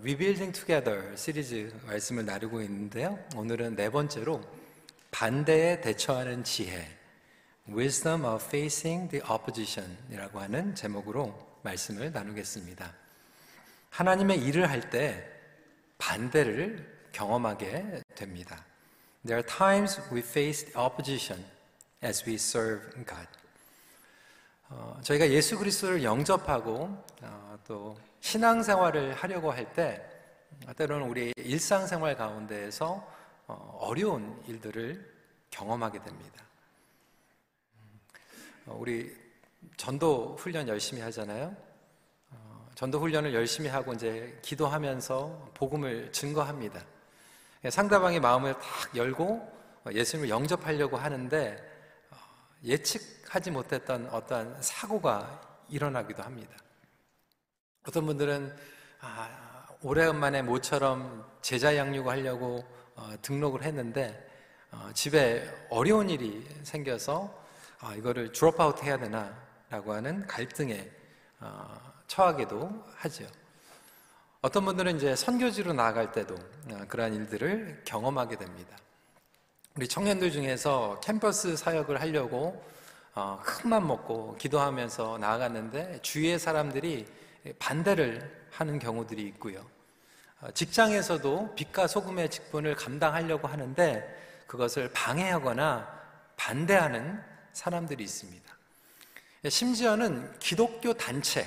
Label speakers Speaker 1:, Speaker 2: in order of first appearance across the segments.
Speaker 1: Rebuilding Together 시리즈 말씀을 나누고 있는데요. 오늘은 네 번째로 반대에 대처하는 지혜 Wisdom of Facing the Opposition 이라고 하는 제목으로 말씀을 나누겠습니다. 하나님의 일을 할 때 반대를 경험하게 됩니다. There are times we face the opposition as we serve God. 어, 저희가 예수 그리스도를 영접하고 어, 또 신앙생활을 하려고 할 때 때로는 우리 일상생활 가운데에서 어, 어려운 일들을 경험하게 됩니다. 어, 우리 전도 훈련 열심히 하잖아요. 어, 전도 훈련을 열심히 하고 이제 기도하면서 복음을 증거합니다. 상대방의 마음을 탁 열고 예수님을 영접하려고 하는데 예측하지 못했던 어떠한 사고가 일어나기도 합니다. 어떤 분들은 아, 오래간만에 모처럼 제자 양육을 하려고 어, 등록을 했는데 어, 집에 어려운 일이 생겨서 아, 이거를 드롭아웃 해야 되나라고 하는 갈등에 어, 처하기도 하죠. 어떤 분들은 이제 선교지로 나아갈 때도 어, 그러한 일들을 경험하게 됩니다. 우리 청년들 중에서 캠퍼스 사역을 하려고 어, 큰맘 먹고 기도하면서 나아갔는데 주위의 사람들이 반대를 하는 경우들이 있고요. 어, 직장에서도 빛과 소금의 직분을 감당하려고 하는데 그것을 방해하거나 반대하는 사람들이 있습니다. 심지어는 기독교 단체,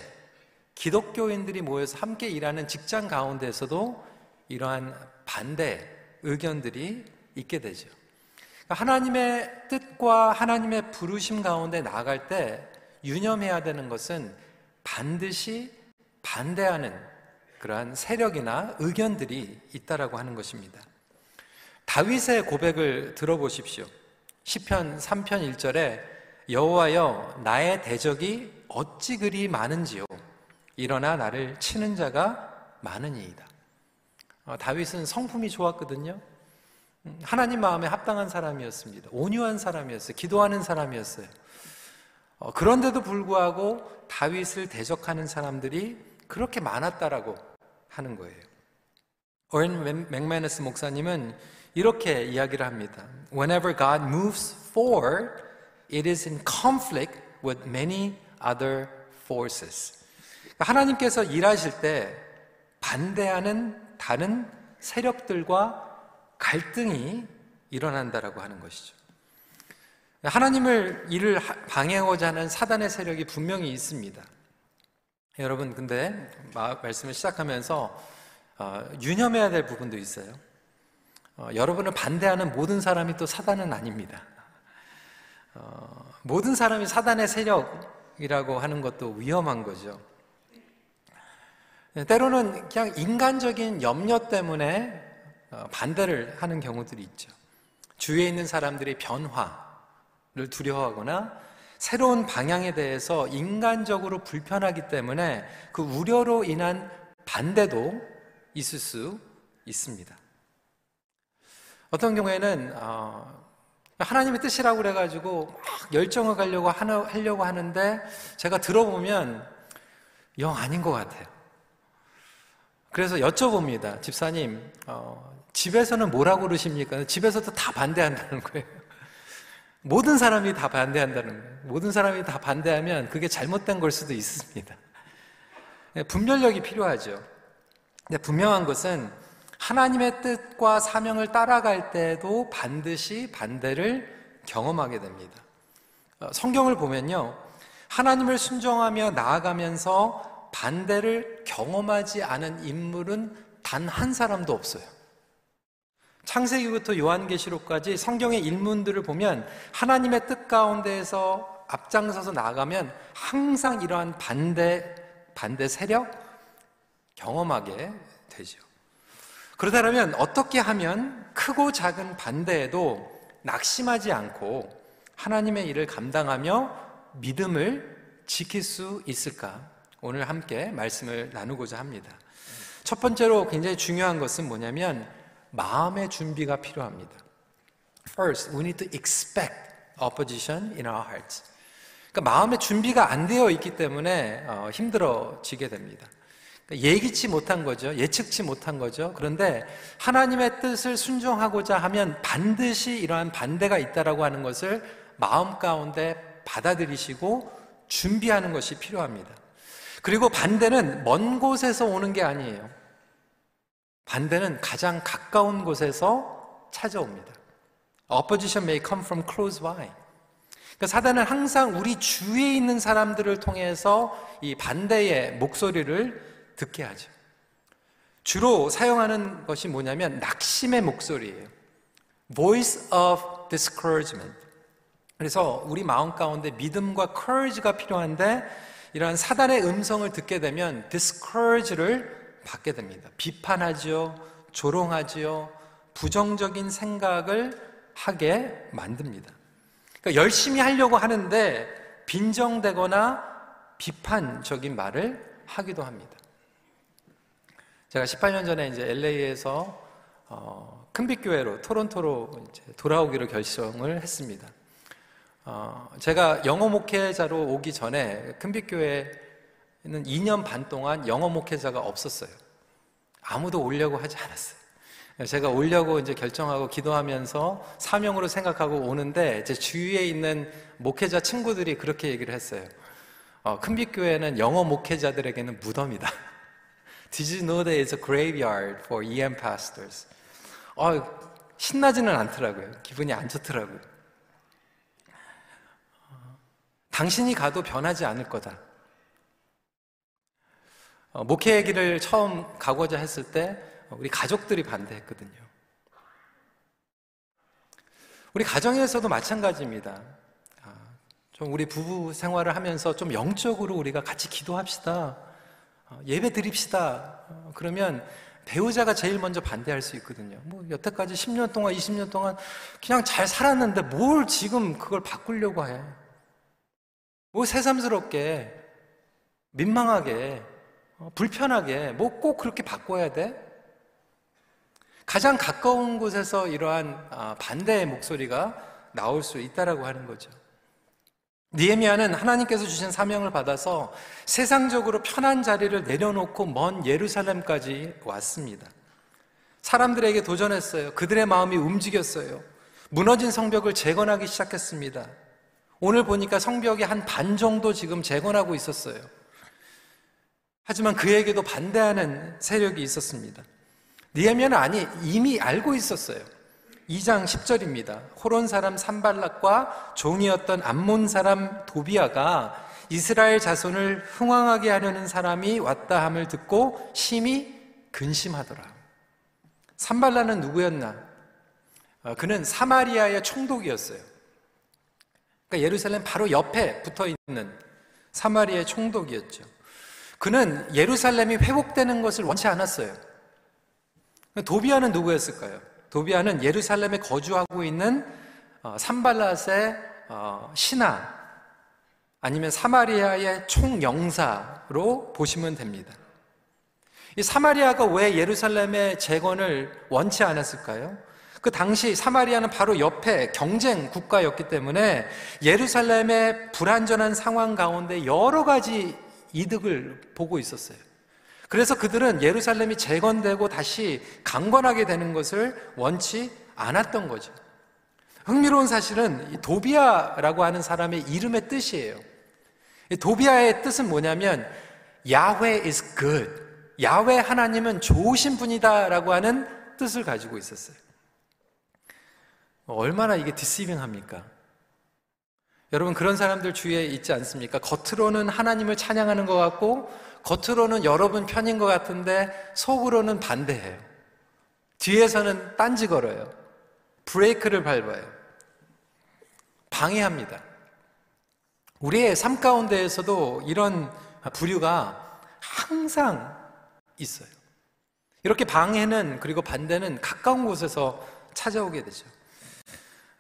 Speaker 1: 기독교인들이 모여서 함께 일하는 직장 가운데서도 이러한 반대 의견들이 있게 되죠. 그러니까 하나님의 뜻과 하나님의 부르심 가운데 나아갈 때 유념해야 되는 것은 반드시 반대하는 그러한 세력이나 의견들이 있다라고 하는 것입니다. 다윗의 고백을 들어보십시오. 시편 3편 1절에 여호와여 나의 대적이 어찌 그리 많은지요 일어나 나를 치는 자가 많으니이다. 어, 다윗은 성품이 좋았거든요. 음, 하나님 마음에 합당한 사람이었습니다. 온유한 사람이었어요. 기도하는 사람이었어요. 어, 그런데도 불구하고 다윗을 대적하는 사람들이 그렇게 많았다라고 하는 거예요. 오렌 맥메너스 목사님은 이렇게 이야기를 합니다. Whenever God moves forward, it is in conflict with many other forces. 그러니까 하나님께서 일하실 때 반대하는 다른 세력들과 갈등이 일어난다라고 하는 것이죠. 하나님을 일을 방해하고자 하는 사단의 세력이 분명히 있습니다. 여러분, 근데 말씀을 시작하면서 어, 유념해야 될 부분도 있어요. 어, 여러분을 반대하는 모든 사람이 또 사단은 아닙니다. 어, 모든 사람이 사단의 세력이라고 하는 것도 위험한 거죠. 때로는 그냥 인간적인 염려 때문에 어, 반대를 하는 경우들이 있죠. 주위에 있는 사람들의 변화를 두려워하거나 새로운 방향에 대해서 인간적으로 불편하기 때문에 그 우려로 인한 반대도 있을 수 있습니다. 어떤 경우에는 어, 하나님의 뜻이라고 그래가지고 막 열정을 가려고 하려고 하는데 제가 들어보면 영 아닌 것 같아요. 그래서 여쭤봅니다. 집사님, 어, 집에서는 뭐라고 그러십니까? 집에서도 다 반대한다는 거예요. 모든 사람이 다 반대한다는 거예요. 모든 사람이 다 반대하면 그게 잘못된 걸 수도 있습니다. 네, 분별력이 필요하죠. 근데 분명한 것은 하나님의 뜻과 사명을 따라갈 때도 반드시 반대를 경험하게 됩니다. 어, 성경을 보면요. 하나님을 순종하며 나아가면서 반대를 경험하지 않은 인물은 단 한 사람도 없어요. 창세기부터 요한계시록까지 성경의 일문들을 보면 하나님의 뜻 가운데에서 앞장서서 나아가면 항상 이러한 반대, 반대 세력 경험하게 되죠. 그러다면 어떻게 하면 크고 작은 반대에도 낙심하지 않고 하나님의 일을 감당하며 믿음을 지킬 수 있을까? 오늘 함께 말씀을 나누고자 합니다. 첫 번째로 굉장히 중요한 것은 뭐냐면 마음의 준비가 필요합니다. First, we need to expect opposition in our hearts. 그러니까 마음의 준비가 안 되어 있기 때문에 어, 힘들어지게 됩니다. 그러니까 예기치 못한 거죠. 예측치 못한 거죠. 그런데 하나님의 뜻을 순종하고자 하면 반드시 이러한 반대가 있다라고 하는 것을 마음 가운데 받아들이시고 준비하는 것이 필요합니다. 그리고 반대는 먼 곳에서 오는 게 아니에요. 반대는 가장 가까운 곳에서 찾아옵니다. Opposition may come from close by. 그러니까 사단은 항상 우리 주위에 있는 사람들을 통해서 이 반대의 목소리를 듣게 하죠. 주로 사용하는 것이 뭐냐면 낙심의 목소리예요. Voice of discouragement. 그래서 우리 마음 가운데 믿음과 courage가 필요한데 이러한 사단의 음성을 듣게 되면 discourage를 받게 됩니다. 비판하지요, 조롱하지요, 부정적인 생각을 하게 만듭니다. 그러니까 열심히 하려고 하는데 빈정되거나 비판적인 말을 하기도 합니다. 제가 18년 전에 이제 LA에서 어, 큰빛 교회로 토론토로 돌아오기로 결정을 했습니다. 어, 제가 영어 목회자로 오기 전에 큰빛 교회 는 2년 반 동안 영어 목회자가 없었어요. 아무도 오려고 하지 않았어요. 제가 오려고 이제 결정하고 기도하면서 사명으로 생각하고 오는데 제 주위에 있는 목회자 친구들이 그렇게 얘기를 했어요. 어, 큰빛교회는 영어 목회자들에게는 무덤이다. Did you know that it's a graveyard for EM pastors? 어, 신나지는 않더라고요. 기분이 안 좋더라고요. 당신이 가도 변하지 않을 거다. 어, 목회 얘기를 처음 가고자 했을 때 우리 가족들이 반대했거든요. 우리 가정에서도 마찬가지입니다. 아, 좀 우리 부부 생활을 하면서 좀 영적으로 우리가 같이 기도합시다. 어, 예배 드립시다. 어, 그러면 배우자가 제일 먼저 반대할 수 있거든요. 뭐 여태까지 10년 동안, 20년 동안 그냥 잘 살았는데 뭘 지금 그걸 바꾸려고 해? 뭐 새삼스럽게, 민망하게, 어, 불편하게, 뭐 꼭 그렇게 바꿔야 돼? 가장 가까운 곳에서 이러한 아, 반대의 목소리가 나올 수 있다라고 하는 거죠. 니에미아는 하나님께서 주신 사명을 받아서 세상적으로 편한 자리를 내려놓고 먼 예루살렘까지 왔습니다. 사람들에게 도전했어요. 그들의 마음이 움직였어요. 무너진 성벽을 재건하기 시작했습니다. 오늘 보니까 성벽이 한 반 정도 지금 재건하고 있었어요. 하지만 그에게도 반대하는 세력이 있었습니다. 니에미아는 아니 이미 알고 있었어요. 2장 10절입니다. 호론 사람 산발락과 종이었던 암몬 사람 도비아가 이스라엘 자손을 흥왕하게 하려는 사람이 왔다 함을 듣고 심히 근심하더라. 산발라는 누구였나? 어, 그는 사마리아의 총독이었어요. 그러니까 예루살렘 바로 옆에 붙어 있는 사마리아의 총독이었죠. 그는 예루살렘이 회복되는 것을 원치 않았어요. 도비아는 누구였을까요? 도비아는 예루살렘에 거주하고 있는 어, 산발랏의 어, 신하 아니면 사마리아의 총영사로 보시면 됩니다. 이 사마리아가 왜 예루살렘의 재건을 원치 않았을까요? 그 당시 사마리아는 바로 옆에 경쟁 국가였기 때문에 예루살렘의 불안전한 상황 가운데 여러 가지 이득을 보고 있었어요. 그래서 그들은 예루살렘이 재건되고 다시 강건하게 되는 것을 원치 않았던 거죠. 흥미로운 사실은 도비아라고 하는 사람의 이름의 뜻이에요. 도비아의 뜻은 뭐냐면 야훼 is good. 야훼 하나님은 좋으신 분이다라고 하는 뜻을 가지고 있었어요. 얼마나 이게 디시빙합니까? 여러분 그런 사람들 주위에 있지 않습니까? 겉으로는 하나님을 찬양하는 것 같고 겉으로는 여러분 편인 것 같은데 속으로는 반대해요. 뒤에서는 딴지 걸어요. 브레이크를 밟아요. 방해합니다. 우리의 삶 가운데에서도 이런 부류가 항상 있어요. 이렇게 방해는 그리고 반대는 가까운 곳에서 찾아오게 되죠.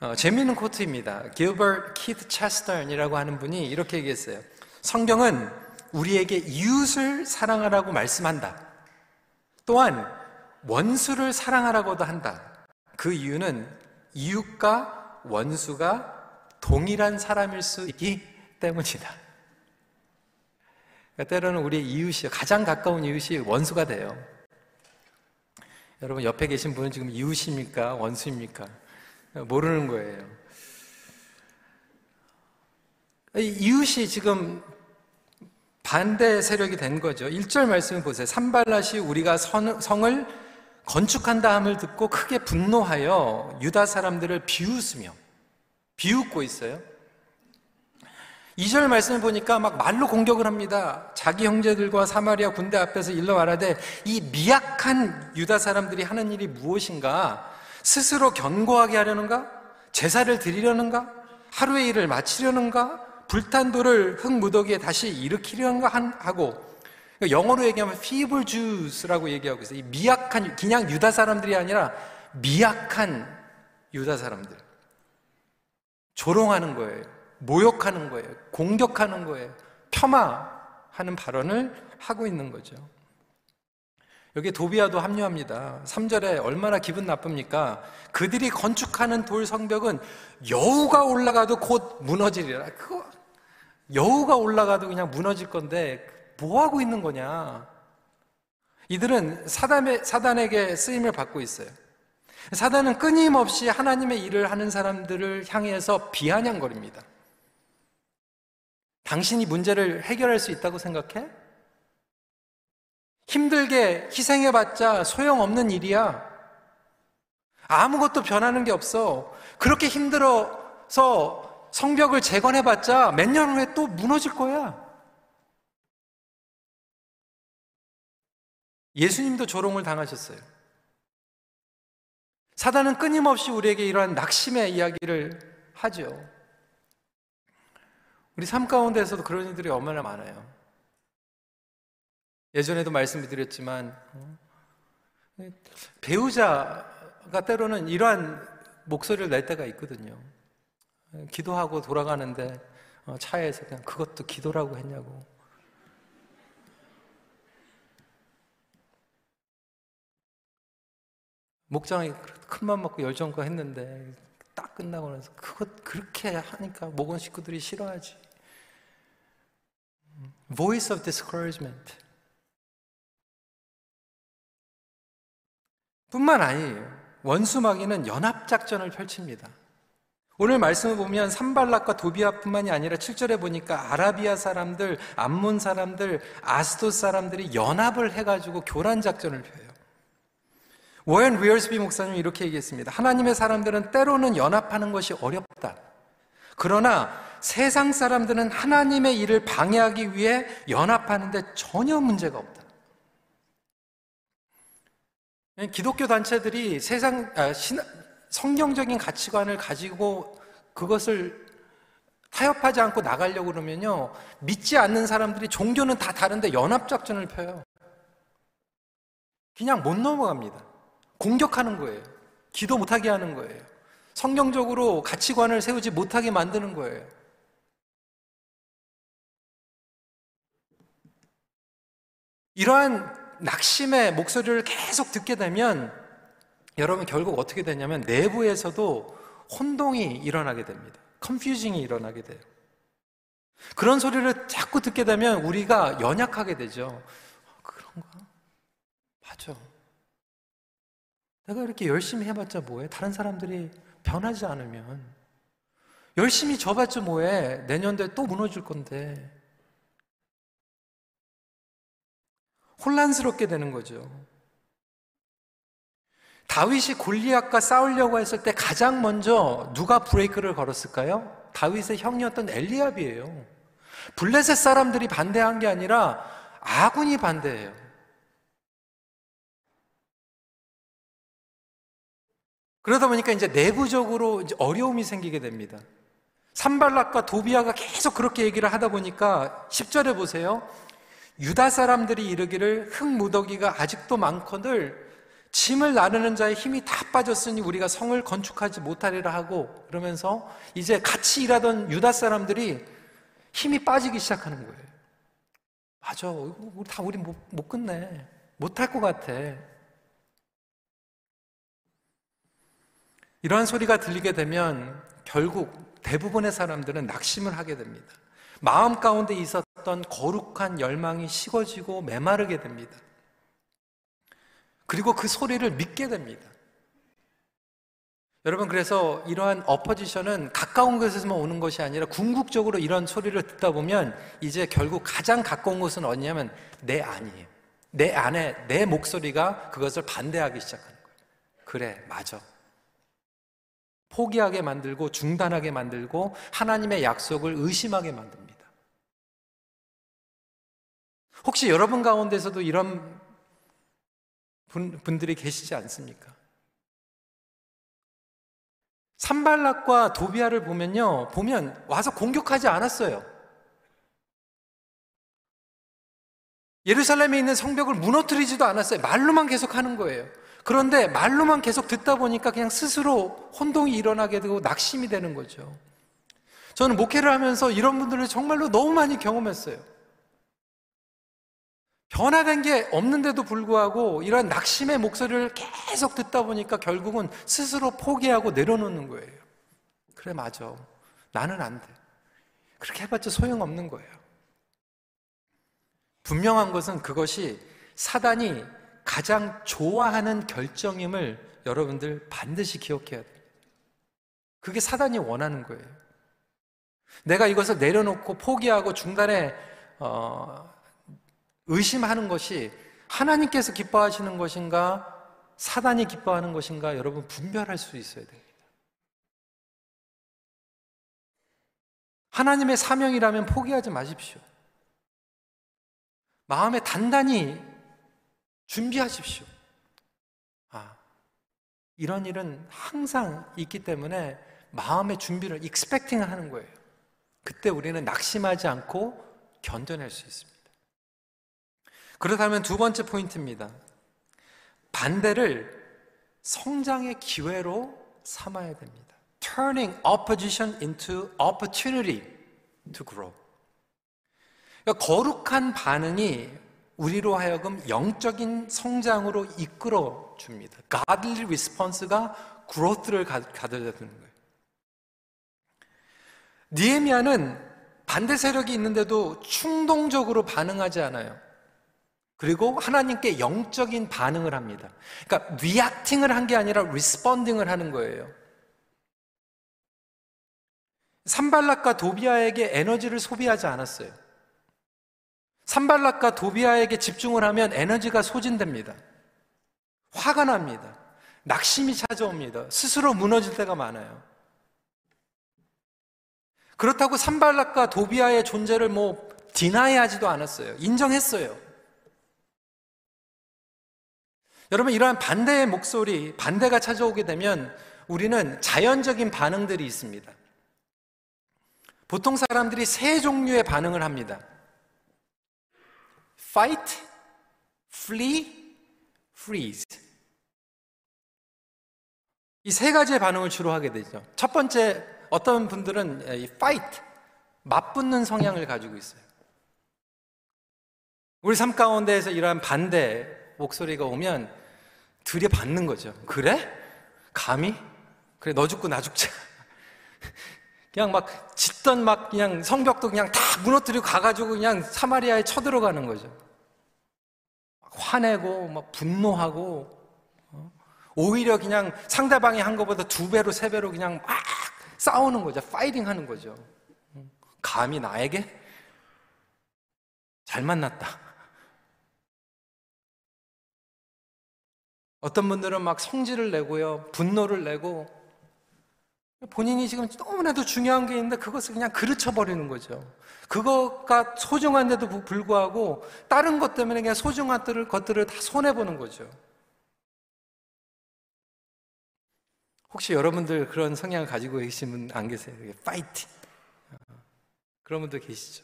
Speaker 1: 어, 재미있는 코트입니다. 길버트 키트 체스턴이라고 하는 분이 이렇게 얘기했어요. 성경은 우리에게 이웃을 사랑하라고 말씀한다. 또한 원수를 사랑하라고도 한다. 그 이유는 이웃과 원수가 동일한 사람일 수 있기 때문이다. 그러니까 때로는 우리 이웃이 가장 가까운 이웃이 원수가 돼요. 여러분 옆에 계신 분은 지금 이웃입니까? 원수입니까? 모르는 거예요. 이웃이 지금 반대 세력이 된 거죠. 1절 말씀을 보세요. 산발라시 우리가 선, 성을 건축한다 함을 듣고 크게 분노하여 유다 사람들을 비웃으며 비웃고 있어요. 2절 말씀을 보니까 막 말로 공격을 합니다. 자기 형제들과 사마리아 군대 앞에서 일러 말하되 이 미약한 유다 사람들이 하는 일이 무엇인가? 스스로 견고하게 하려는가? 제사를 드리려는가? 하루의 일을 마치려는가? 불탄 돌을 흙 무더기에 다시 일으키려는가 하고 영어로 얘기하면 feeble Jews라고 얘기하고 있어요. 이 미약한 그냥 유다 사람들이 아니라 미약한 유다 사람들 조롱하는 거예요. 모욕하는 거예요. 공격하는 거예요. 폄하하는 발언을 하고 있는 거죠. 여기 도비아도 합류합니다. 3절에 얼마나 기분 나쁩니까? 그들이 건축하는 돌 성벽은 여우가 올라가도 곧 무너지리라. 그거 여우가 올라가도 그냥 무너질 건데 뭐 하고 있는 거냐? 이들은 사단의, 사단에게 쓰임을 받고 있어요. 사단은 끊임없이 하나님의 일을 하는 사람들을 향해서 비아냥거립니다. 당신이 문제를 해결할 수 있다고 생각해? 힘들게 희생해봤자 소용없는 일이야. 아무것도 변하는 게 없어. 그렇게 힘들어서 성벽을 재건해봤자 몇 년 후에 또 무너질 거야. 예수님도 조롱을 당하셨어요. 사단은 끊임없이 우리에게 이러한 낙심의 이야기를 하죠. 우리 삶 가운데에서도 그런 일들이 얼마나 많아요. 예전에도 말씀드렸지만 어, 배우자가 때로는 이러한 목소리를 낼 때가 있거든요. 기도하고 돌아가는데 어, 차에서 그냥 그것도 기도라고 했냐고. 목장에 큰맘 먹고 열정과 했는데 딱 끝나고 나서 그것 그렇게 하니까 모건 식구들이 싫어하지. Voice of discouragement. 뿐만 아니에요. 원수 마귀는 연합작전을 펼칩니다. 오늘 말씀을 보면 산발락과 도비아뿐만이 아니라 7절에 보니까 아라비아 사람들, 암몬 사람들, 아스도 사람들이 연합을 해가지고 교란 작전을 펴요. 워렌 위얼스비 목사님이 이렇게 얘기했습니다. 하나님의 사람들은 때로는 연합하는 것이 어렵다. 그러나 세상 사람들은 하나님의 일을 방해하기 위해 연합하는데 전혀 문제가 없다. 기독교 단체들이 세상 아, 신, 성경적인 가치관을 가지고 그것을 타협하지 않고 나가려고 그러면요 믿지 않는 사람들이 종교는 다 다른데 연합 작전을 펴요. 그냥 못 넘어갑니다. 공격하는 거예요. 기도 못하게 하는 거예요. 성경적으로 가치관을 세우지 못하게 만드는 거예요. 이러한 낙심의 목소리를 계속 듣게 되면 여러분 결국 어떻게 되냐면 내부에서도 혼동이 일어나게 됩니다. 컨퓨징이 일어나게 돼요. 그런 소리를 자꾸 듣게 되면 우리가 연약하게 되죠. 아, 그런가? 맞아. 내가 이렇게 열심히 해봤자 뭐해? 다른 사람들이 변하지 않으면. 열심히 져봤자 뭐해? 내년도에 또 무너질 건데. 혼란스럽게 되는 거죠. 다윗이 골리앗과 싸우려고 했을 때 가장 먼저 누가 브레이크를 걸었을까요? 다윗의 형이었던 엘리압이에요. 블레셋 사람들이 반대한 게 아니라 아군이 반대해요. 그러다 보니까 이제 내부적으로 이제 어려움이 생기게 됩니다. 산발락과 도비아가 계속 그렇게 얘기를 하다 보니까 10절에 보세요. 유다 사람들이 이르기를 흙 무더기가 아직도 많거늘 짐을 나르는 자의 힘이 다 빠졌으니 우리가 성을 건축하지 못하리라 하고 그러면서 이제 같이 일하던 유다 사람들이 힘이 빠지기 시작하는 거예요. 맞아. 우리 다 우리 못, 못 끝내. 못할 것 같아. 이러한 소리가 들리게 되면 결국 대부분의 사람들은 낙심을 하게 됩니다. 마음 가운데 있었던 있었던 거룩한 열망이 식어지고 메마르게 됩니다. 그리고 그 소리를 믿게 됩니다. 여러분, 그래서 이러한 어퍼지션은 가까운 곳에서만 오는 것이 아니라 궁극적으로 이런 소리를 듣다 보면 이제 결국 가장 가까운 곳은 어디냐면 내 안이에요. 내 안에 내 목소리가 그것을 반대하기 시작하는 거예요. 그래, 맞아. 포기하게 만들고 중단하게 만들고 하나님의 약속을 의심하게 만듭니다. 혹시 여러분 가운데서도 이런 분, 분들이 계시지 않습니까? 산발락과 도비아를 보면요, 보면 와서 공격하지 않았어요. 예루살렘에 있는 성벽을 무너뜨리지도 않았어요. 말로만 계속 하는 거예요. 그런데 말로만 계속 듣다 보니까 그냥 스스로 혼동이 일어나게 되고 낙심이 되는 거죠. 저는 목회를 하면서 이런 분들을 정말로 너무 많이 경험했어요. 변화된 게 없는데도 불구하고 이런 낙심의 목소리를 계속 듣다 보니까 결국은 스스로 포기하고 내려놓는 거예요. 그래, 맞아. 나는 안 돼. 그렇게 해봤자 소용없는 거예요. 분명한 것은 그것이 사단이 가장 좋아하는 결정임을 여러분들 반드시 기억해야 됩니다. 그게 사단이 원하는 거예요. 내가 이것을 내려놓고 포기하고 중단에 어, 의심하는 것이 하나님께서 기뻐하시는 것인가 사단이 기뻐하는 것인가 여러분 분별할 수 있어야 됩니다. 하나님의 사명이라면 포기하지 마십시오. 마음에 단단히 준비하십시오. 아, 이런 일은 항상 있기 때문에 마음의 준비를 익스펙팅 하는 거예요. 그때 우리는 낙심하지 않고 견뎌낼 수 있습니다. 그렇다면 두 번째 포인트입니다. 반대를 성장의 기회로 삼아야 됩니다. Turning opposition into opportunity to grow. 그러니까 거룩한 반응이 우리로 하여금 영적인 성장으로 이끌어 줍니다. Godly response가 growth를 가져다 주는 거예요. 니에미아는 반대 세력이 있는데도 충동적으로 반응하지 않아요. 그리고 하나님께 영적인 반응을 합니다. 그러니까 reacting을 한 게 아니라 responding을 하는 거예요. 산발락과 도비아에게 에너지를 소비하지 않았어요. 산발락과 도비아에게 집중을 하면 에너지가 소진됩니다. 화가 납니다. 낙심이 찾아옵니다. 스스로 무너질 때가 많아요. 그렇다고 산발락과 도비아의 존재를 뭐 디나이하지도 않았어요. 인정했어요. 여러분 이러한 반대의 목소리, 반대가 찾아오게 되면 우리는 자연적인 반응들이 있습니다. 보통 사람들이 세 종류의 반응을 합니다. fight, flee, freeze. 이 세 가지의 반응을 주로 하게 되죠. 첫 번째, 어떤 분들은 이 fight, 맞붙는 성향을 가지고 있어요. 우리 삶 가운데에서 이러한 반대 목소리가 오면 들여받는 거죠. 그래? 감히? 그래, 너 죽고 나 죽자. 그냥 막 짓던 막 그냥 성벽도 그냥 다 무너뜨리고 가가지고 그냥 사마리아에 쳐들어가는 거죠. 화내고 막 분노하고 어? 오히려 그냥 상대방이 한 것보다 두 배로 세 배로 그냥 막 싸우는 거죠. 파이팅 하는 거죠. 감히 나에게 잘 만났다. 어떤 분들은 막 성질을 내고요, 분노를 내고, 본인이 지금 너무나도 중요한 게 있는데 그것을 그냥 그르쳐버리는 거죠. 그것과 소중한데도 불구하고 다른 것 때문에 그냥 소중한 것들을 다 손해보는 거죠. 혹시 여러분들 그런 성향을 가지고 계신 분 안 계세요? 파이팅! 그런 분들 계시죠?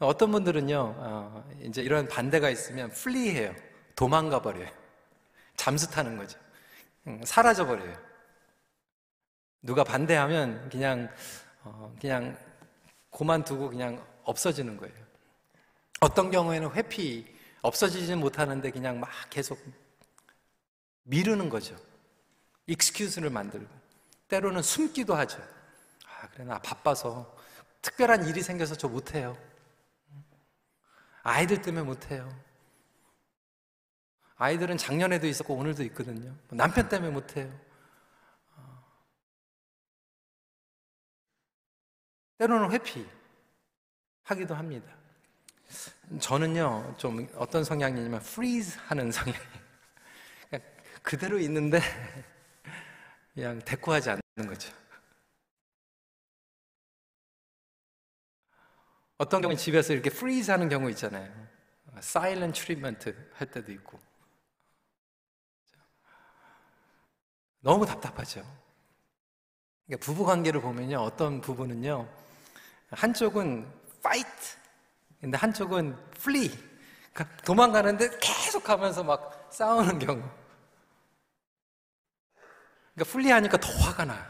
Speaker 1: 어떤 분들은요, 어, 이제 이런 반대가 있으면 플리해요. 도망가 버려요. 잠수 타는 거죠. 사라져 버려요. 누가 반대하면 그냥 어, 그냥 고만두고 그냥 없어지는 거예요. 어떤 경우에는 회피 없어지지는 못하는데 그냥 막 계속 미루는 거죠. 익스큐즈를 만들고 때로는 숨기도 하죠. 아 그래 나 바빠서 특별한 일이 생겨서 저 못해요. 아이들 때문에 못해요. 아이들은 작년에도 있었고 오늘도 있거든요. 남편 때문에 못해요. 때로는 회피 하기도 합니다. 저는요, 좀 어떤 성향이냐면 freeze 하는 성향이에요. 그대로 있는데 그냥 대꾸하지 않는 거죠. 어떤 경우는 집에서 이렇게 freeze 하는 경우 있잖아요. silent treatment 할 때도 있고. 너무 답답하죠. 그러니까 부부 관계를 보면요. 어떤 부부는요. 한쪽은 fight. 근데 한쪽은 flee. 그러니까 도망가는데 계속 하면서 막 싸우는 경우. 그러니까 flee 하니까 더 화가 나요.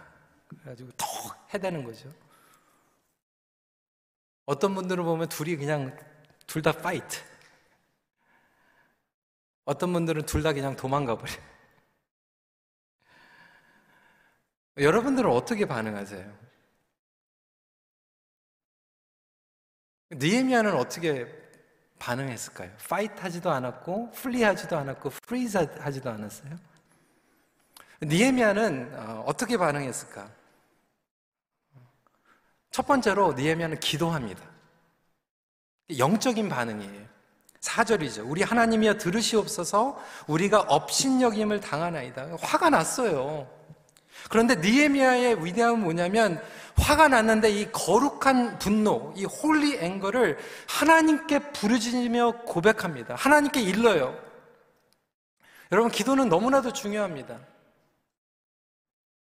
Speaker 1: 그래가지고 더 해대는 거죠. 어떤 분들은 보면 둘이 그냥 둘 다 fight. 어떤 분들은 둘 다 그냥 도망가 버려. 여러분들은 어떻게 반응하세요? 느헤미야는 어떻게 반응했을까요? fight 하지도 않았고, flee 하지도 않았고, freeze 하지도 않았어요? 느헤미야는 어, 어떻게 반응했을까? 첫 번째로 느헤미야는 기도합니다. 영적인 반응이에요. 4절이죠. 우리 하나님이여 들으시옵소서 우리가 업신여김을 당하나이다. 화가 났어요. 그런데 느헤미야의 위대함은 뭐냐면 화가 났는데 이 거룩한 분노, 이 holy anger를 하나님께 부르짖으며 고백합니다. 하나님께 일러요. 여러분 기도는 너무나도 중요합니다.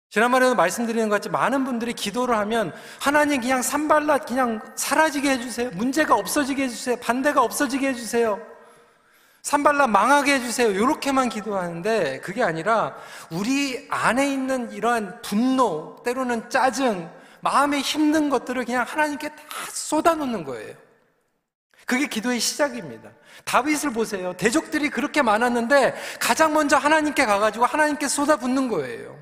Speaker 1: 지난번에도 말씀드리는 것 같이 많은 분들이 기도를 하면 하나님 그냥 산발라 그냥 사라지게 해주세요. 문제가 없어지게 해주세요. 반대가 없어지게 해주세요. 산발라 망하게 해주세요. 이렇게만 기도하는데 그게 아니라 우리 안에 있는 이러한 분노, 때로는 짜증, 마음에 힘든 것들을 그냥 하나님께 다 쏟아놓는 거예요. 그게 기도의 시작입니다. 다윗을 보세요. 대적들이 그렇게 많았는데 가장 먼저 하나님께 가가지고 하나님께 쏟아붓는 거예요.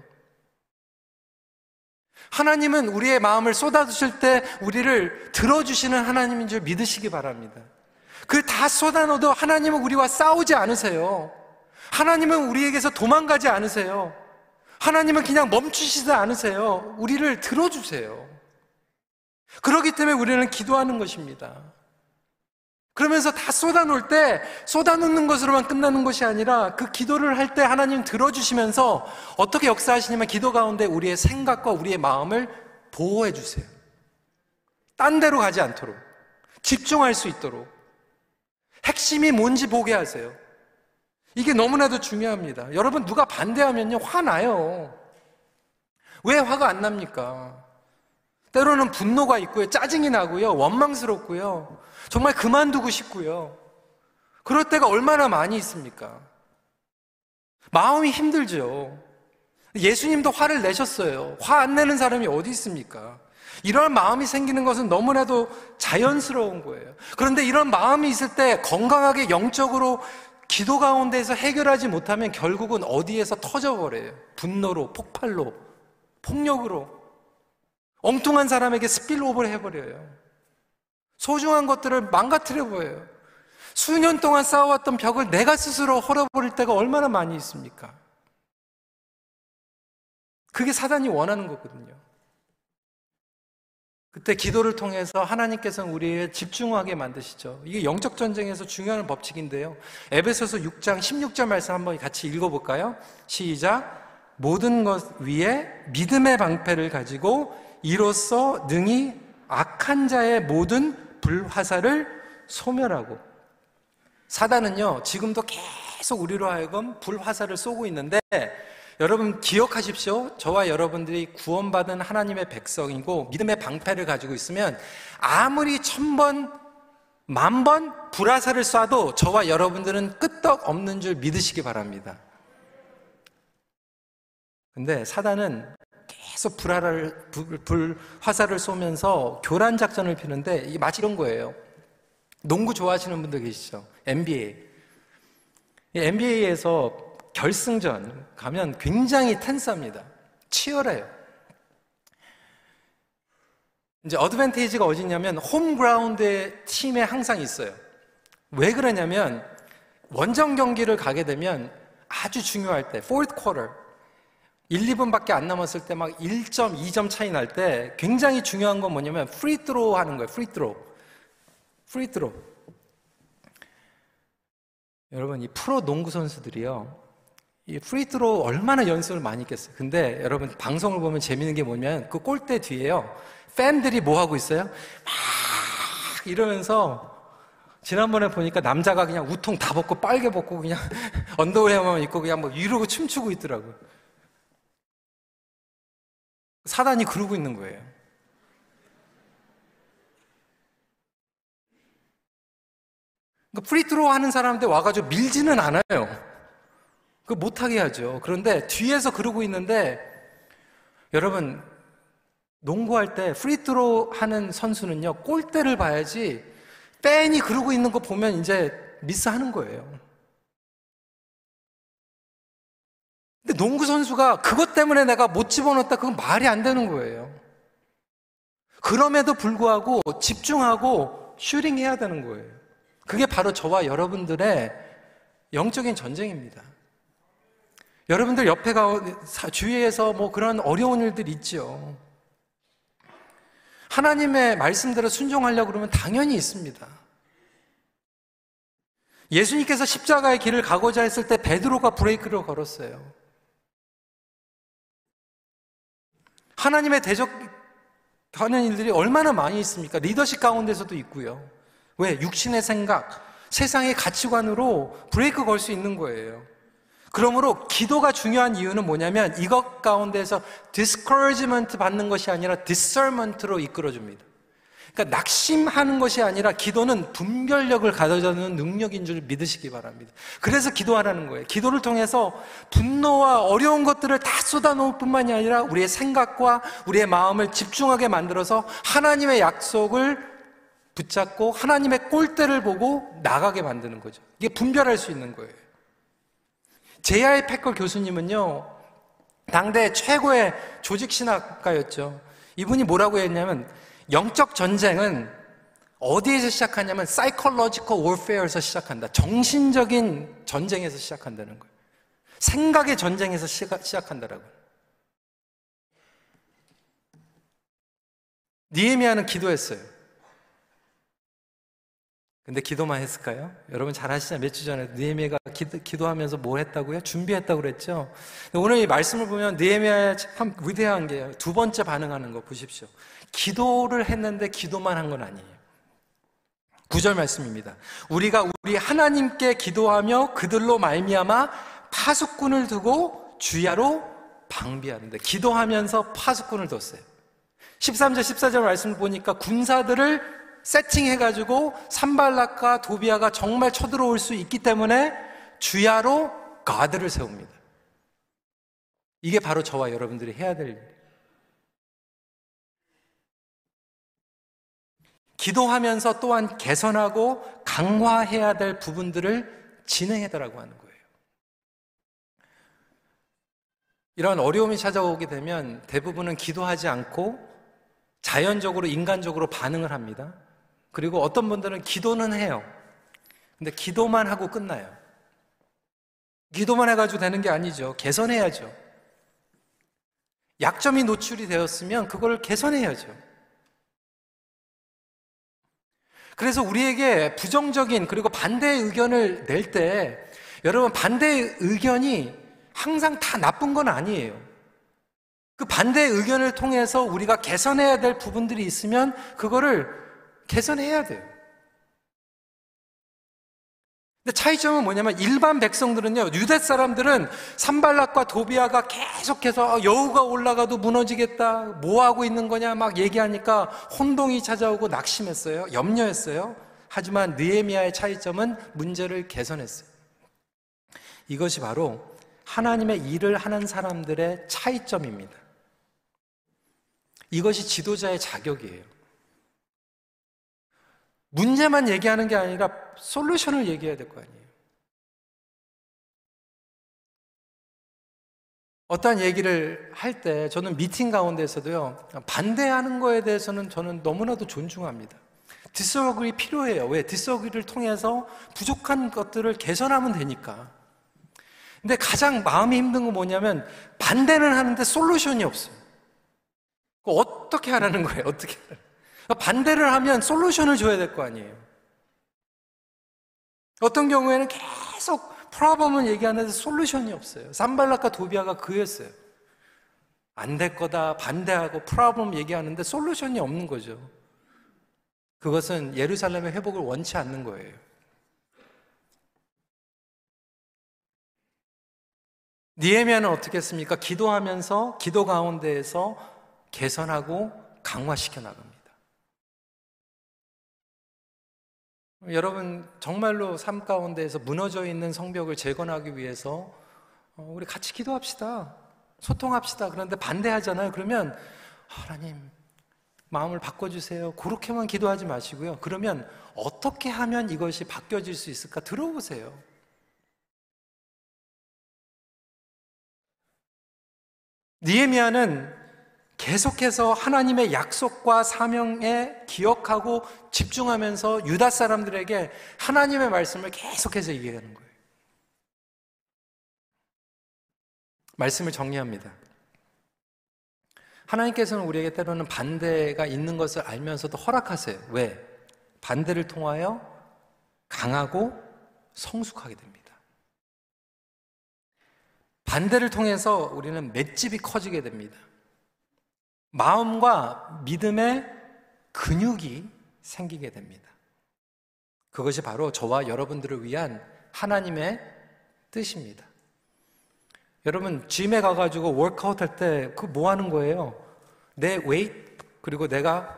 Speaker 1: 하나님은 우리의 마음을 쏟아주실 때 우리를 들어주시는 하나님인 줄 믿으시기 바랍니다. 그 다 쏟아넣어도 하나님은 우리와 싸우지 않으세요. 하나님은 우리에게서 도망가지 않으세요. 하나님은 그냥 멈추시지 않으세요. 우리를 들어주세요. 그렇기 때문에 우리는 기도하는 것입니다. 그러면서 다 쏟아놓을 때 쏟아놓는 것으로만 끝나는 것이 아니라 그 기도를 할 때 하나님 들어주시면서 어떻게 역사하시냐면 기도 가운데 우리의 생각과 우리의 마음을 보호해 주세요. 딴 데로 가지 않도록 집중할 수 있도록 핵심이 뭔지 보게 하세요. 이게 너무나도 중요합니다. 여러분 누가 반대하면요 화나요. 왜 화가 안 납니까? 때로는 분노가 있고요, 짜증이 나고요, 원망스럽고요, 정말 그만두고 싶고요. 그럴 때가 얼마나 많이 있습니까? 마음이 힘들죠. 예수님도 화를 내셨어요. 화 안 내는 사람이 어디 있습니까? 이런 마음이 생기는 것은 너무나도 자연스러운 거예요. 그런데 이런 마음이 있을 때 건강하게 영적으로 기도 가운데에서 해결하지 못하면 결국은 어디에서 터져버려요. 분노로, 폭발로, 폭력으로. 엉뚱한 사람에게 스필오버를 해버려요. 소중한 것들을 망가뜨려 보여요. 수년 동안 쌓아왔던 벽을 내가 스스로 헐어버릴 때가 얼마나 많이 있습니까? 그게 사단이 원하는 거거든요. 그때 기도를 통해서 하나님께서는 우리의 집중하게 만드시죠. 이게 영적 전쟁에서 중요한 법칙인데요. 에베소서 6장 16절 말씀 한번 같이 읽어볼까요? 시작. 모든 것 위에 믿음의 방패를 가지고 이로써 능히 악한 자의 모든 불화살을 소멸하고 사단은요 지금도 계속 우리로 하여금 불화살을 쏘고 있는데 여러분 기억하십시오. 저와 여러분들이 구원받은 하나님의 백성이고 믿음의 방패를 가지고 있으면 아무리 천 번, 만번 불화살을 쏴도 저와 여러분들은 끄떡 없는 줄 믿으시기 바랍니다. 근데 사단은 계속 불화를, 불, 불, 화살을 쏘면서 교란 작전을 피는데 이게 마치 이런 거예요. 농구 좋아하시는 분들 계시죠? NBA. NBA에서 결승전 가면 굉장히 텐스합니다. 치열해요. 이제 어드밴테이지가 어디냐면 홈그라운드에 팀에 항상 있어요. 왜 그러냐면 원정 경기를 가게 되면 아주 중요할 때, fourth quarter, 1, 2분밖에 안 남았을 때 막 1점, 2점 차이 날 때 굉장히 중요한 건 뭐냐면 free throw 하는 거예요. free throw. free throw. 여러분, 이 프로 농구 선수들이요. 이 free throw 얼마나 연습을 많이 했겠어요. 근데 여러분, 방송을 보면 재밌는 게 뭐냐면 그 골대 뒤에요. 팬들이 뭐 하고 있어요? 막 이러면서 지난번에 보니까 남자가 그냥 웃통 다 벗고 빨개 벗고 그냥 underwear만 입고 그냥 뭐 이러고 춤추고 있더라고요. 사단이 그러고 있는 거예요. 그러니까 free throw 하는 사람한테 와가지고 밀지는 않아요. 그 못하게 하죠. 그런데 뒤에서 그러고 있는데 여러분 농구할 때 free throw 하는 선수는요 골대를 봐야지 팬이 그러고 있는 거 보면 이제 미스하는 거예요. 근데 농구 선수가 그것 때문에 내가 못 집어넣었다 그건 말이 안 되는 거예요. 그럼에도 불구하고 집중하고 shooting해야 되는 거예요. 그게 바로 저와 여러분들의 영적인 전쟁입니다. 여러분들 옆에 가 주위에서 뭐 그런 어려운 일들 있죠. 하나님의 말씀대로 순종하려고 그러면 당연히 있습니다. 예수님께서 십자가의 길을 가고자 했을 때 베드로가 브레이크를 걸었어요. 하나님의 대적하는 일들이 얼마나 많이 있습니까? 리더십 가운데서도 있고요. 왜? 육신의 생각, 세상의 가치관으로 브레이크 걸 수 있는 거예요. 그러므로 기도가 중요한 이유는 뭐냐면 이것 가운데서 discouragement 받는 것이 아니라 discernment로 이끌어줍니다. 그러니까 낙심하는 것이 아니라 기도는 분별력을 가져다는 능력인 줄 믿으시기 바랍니다. 그래서 기도하라는 거예요. 기도를 통해서 분노와 어려운 것들을 다 쏟아놓을 뿐만이 아니라 우리의 생각과 우리의 마음을 집중하게 만들어서 하나님의 약속을 붙잡고 하나님의 꼴대를 보고 나가게 만드는 거죠. 이게 분별할 수 있는 거예요. 제아이 패컬 교수님은요, 당대 최고의 조직신학가였죠. 이분이 뭐라고 했냐면, 영적 전쟁은 어디에서 시작하냐면, psychological warfare에서 시작한다. 정신적인 전쟁에서 시작한다는 거예요. 생각의 전쟁에서 시작한다라고. 니에미아는 기도했어요. 근데 기도만 했을까요? 여러분 잘 아시잖아요. 몇 주 전에 느헤미야가 기도, 하면서뭘 했다고요? 준비했다고 그랬죠. 오늘 이 말씀을 보면 느헤미야의 참 위대한 게 두 번째 반응하는 거 보십시오. 기도를 했는데 기도만 한 건 아니에요. 구절 말씀입니다. 우리가 우리 하나님께 기도하며 그들로 말미암아 파수꾼을 두고 주야로 방비하는데 기도하면서 파수꾼을 뒀어요. 13절 14절 말씀을 보니까 군사들을 세팅해가지고 산발락과 도비아가 정말 쳐들어올 수 있기 때문에 주야로 가드를 세웁니다. 이게 바로 저와 여러분들이 해야 될 일. 기도하면서 또한 개선하고 강화해야 될 부분들을 진행해달라고 하는 거예요. 이런 어려움이 찾아오게 되면 대부분은 기도하지 않고 자연적으로 인간적으로 반응을 합니다. 그리고 어떤 분들은 기도는 해요. 근데 기도만 하고 끝나요. 기도만 해가지고 되는 게 아니죠. 개선해야죠. 약점이 노출이 되었으면 그걸 개선해야죠. 그래서 우리에게 부정적인 그리고 반대의 의견을 낼 때 여러분 반대의 의견이 항상 다 나쁜 건 아니에요. 그 반대의 의견을 통해서 우리가 개선해야 될 부분들이 있으면 그거를 개선해야 돼요. 근데 차이점은 뭐냐면 일반 백성들은요, 유대 사람들은 산발락과 도비아가 계속해서 아, 여우가 올라가도 무너지겠다, 뭐 하고 있는 거냐 막 얘기하니까 혼동이 찾아오고 낙심했어요. 염려했어요. 하지만 느에미아의 차이점은 문제를 개선했어요. 이것이 바로 하나님의 일을 하는 사람들의 차이점입니다. 이것이 지도자의 자격이에요. 문제만 얘기하는 게 아니라 솔루션을 얘기해야 될 거 아니에요. 어떠한 얘기를 할 때 저는 미팅 가운데서도요, 반대하는 거에 대해서는 저는 너무나도 존중합니다. disagree 필요해요. 왜? disagree를 통해서 부족한 것들을 개선하면 되니까. 근데 가장 마음이 힘든 건 뭐냐면 반대는 하는데 solution이 없어요. 어떻게 하라는 거예요? 어떻게 반대를 하면 solution을 줘야 될 거 아니에요. 어떤 경우에는 계속 problem을 얘기하는데 solution이 없어요. 산발랏과 도비야가 그랬어요. 안 될 거다 반대하고 problem 얘기하는데 solution이 없는 거죠. 그것은 예루살렘의 회복을 원치 않는 거예요. 니에미아는 어떻게 했습니까? 기도하면서 기도 가운데에서 개선하고 강화시켜 나갑니다. 여러분 정말로 삶 가운데에서 무너져 있는 성벽을 재건하기 위해서 어, 우리 같이 기도합시다. 소통합시다. 그런데 반대하잖아요. 그러면 하나님 마음을 바꿔주세요. 그렇게만 기도하지 마시고요. 그러면 어떻게 하면 이것이 바뀌어질 수 있을까 들어보세요. 니에미아는 계속해서 하나님의 약속과 사명에 기억하고 집중하면서 유다 사람들에게 하나님의 말씀을 계속해서 얘기하는 거예요. 말씀을 정리합니다. 하나님께서는 우리에게 때로는 반대가 있는 것을 알면서도 허락하세요. 왜? 반대를 통하여 강하고 성숙하게 됩니다. 반대를 통해서 우리는 맷집이 커지게 됩니다. 마음과 믿음의 근육이 생기게 됩니다. 그것이 바로 저와 여러분들을 위한 하나님의 뜻입니다. 여러분, 짐에 가가지고 워크아웃 할 때 그 뭐 하는 거예요? 내 weight, 그리고 내가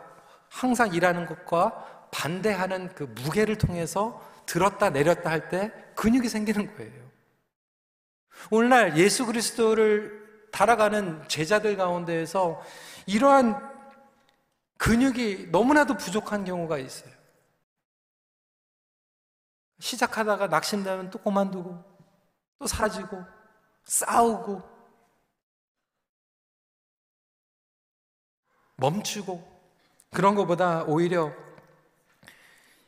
Speaker 1: 항상 일하는 것과 반대하는 그 무게를 통해서 들었다 내렸다 할 때 근육이 생기는 거예요. 오늘날 예수 그리스도를 따라가는 제자들 가운데에서 이러한 근육이 너무나도 부족한 경우가 있어요. 시작하다가 낙심되면 또 그만두고 또 사라지고 싸우고 멈추고 그런 것보다 오히려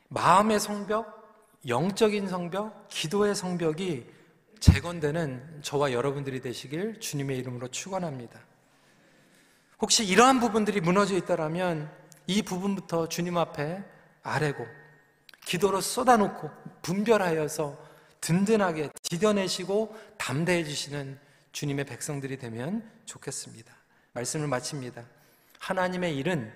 Speaker 1: 마음의 성벽, 영적인 성벽, 기도의 성벽이 재건되는 저와 여러분들이 되시길 주님의 이름으로 축원합니다. 혹시 이러한 부분들이 무너져 있다라면 이 부분부터 주님 앞에 아래고 기도로 쏟아놓고 분별하여서 든든하게 디뎌내시고 담대해 주시는 주님의 백성들이 되면 좋겠습니다. 말씀을 마칩니다. 하나님의 일은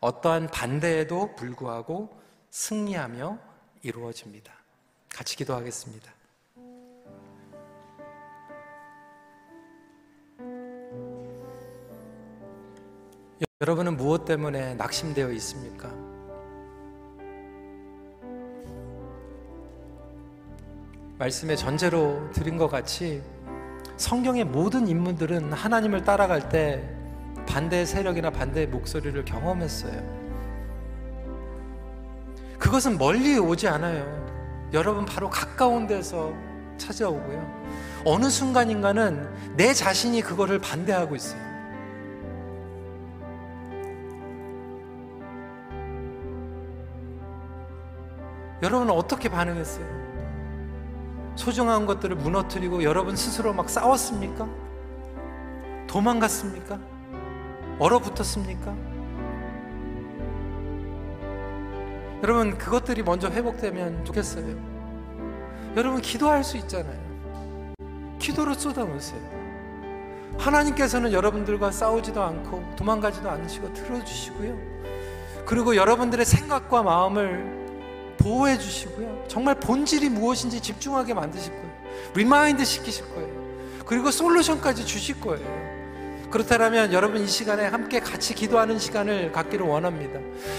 Speaker 1: 어떠한 반대에도 불구하고 승리하며 이루어집니다. 같이 기도하겠습니다. 여러분은 무엇 때문에 낙심되어 있습니까? 말씀의 전제로 드린 것 같이 성경의 모든 인물들은 하나님을 따라갈 때 반대의 세력이나 반대의 목소리를 경험했어요. 그것은 멀리 오지 않아요. 여러분 바로 가까운 데서 찾아오고요. 어느 순간인가는 내 자신이 그거를 반대하고 있어요. 여러분은 어떻게 반응했어요? 소중한 것들을 무너뜨리고 여러분 스스로 막 싸웠습니까? 도망갔습니까? 얼어붙었습니까? 여러분 그것들이 먼저 회복되면 좋겠어요. 여러분 기도할 수 있잖아요. 기도로 쏟아놓으세요. 하나님께서는 여러분들과 싸우지도 않고 도망가지도 않으시고 들어주시고요. 그리고 여러분들의 생각과 마음을 보호해 주시고요. 정말 본질이 무엇인지 집중하게 만드실 거예요. remind 시키실 거예요. 그리고 solution까지 주실 거예요. 그렇다면 여러분 이 시간에 함께 같이 기도하는 시간을 갖기를 원합니다.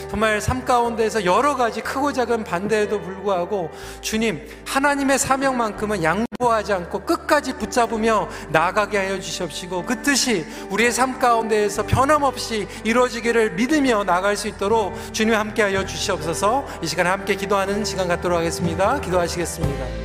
Speaker 1: 정말 삶 가운데에서 여러 가지 크고 작은 반대에도 불구하고 주님 하나님의 사명만큼은 양보하지 않고 끝까지 붙잡으며 나아가게 하여 주시옵시고 그 뜻이 우리의 삶 가운데에서 변함없이 이루어지기를 믿으며 나갈 수 있도록 주님 함께 하여 주시옵소서 이 시간에 함께 기도하는 시간 갖도록 하겠습니다. 기도하시겠습니다.